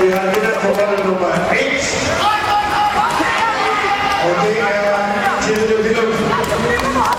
Okay, uh, to the middle.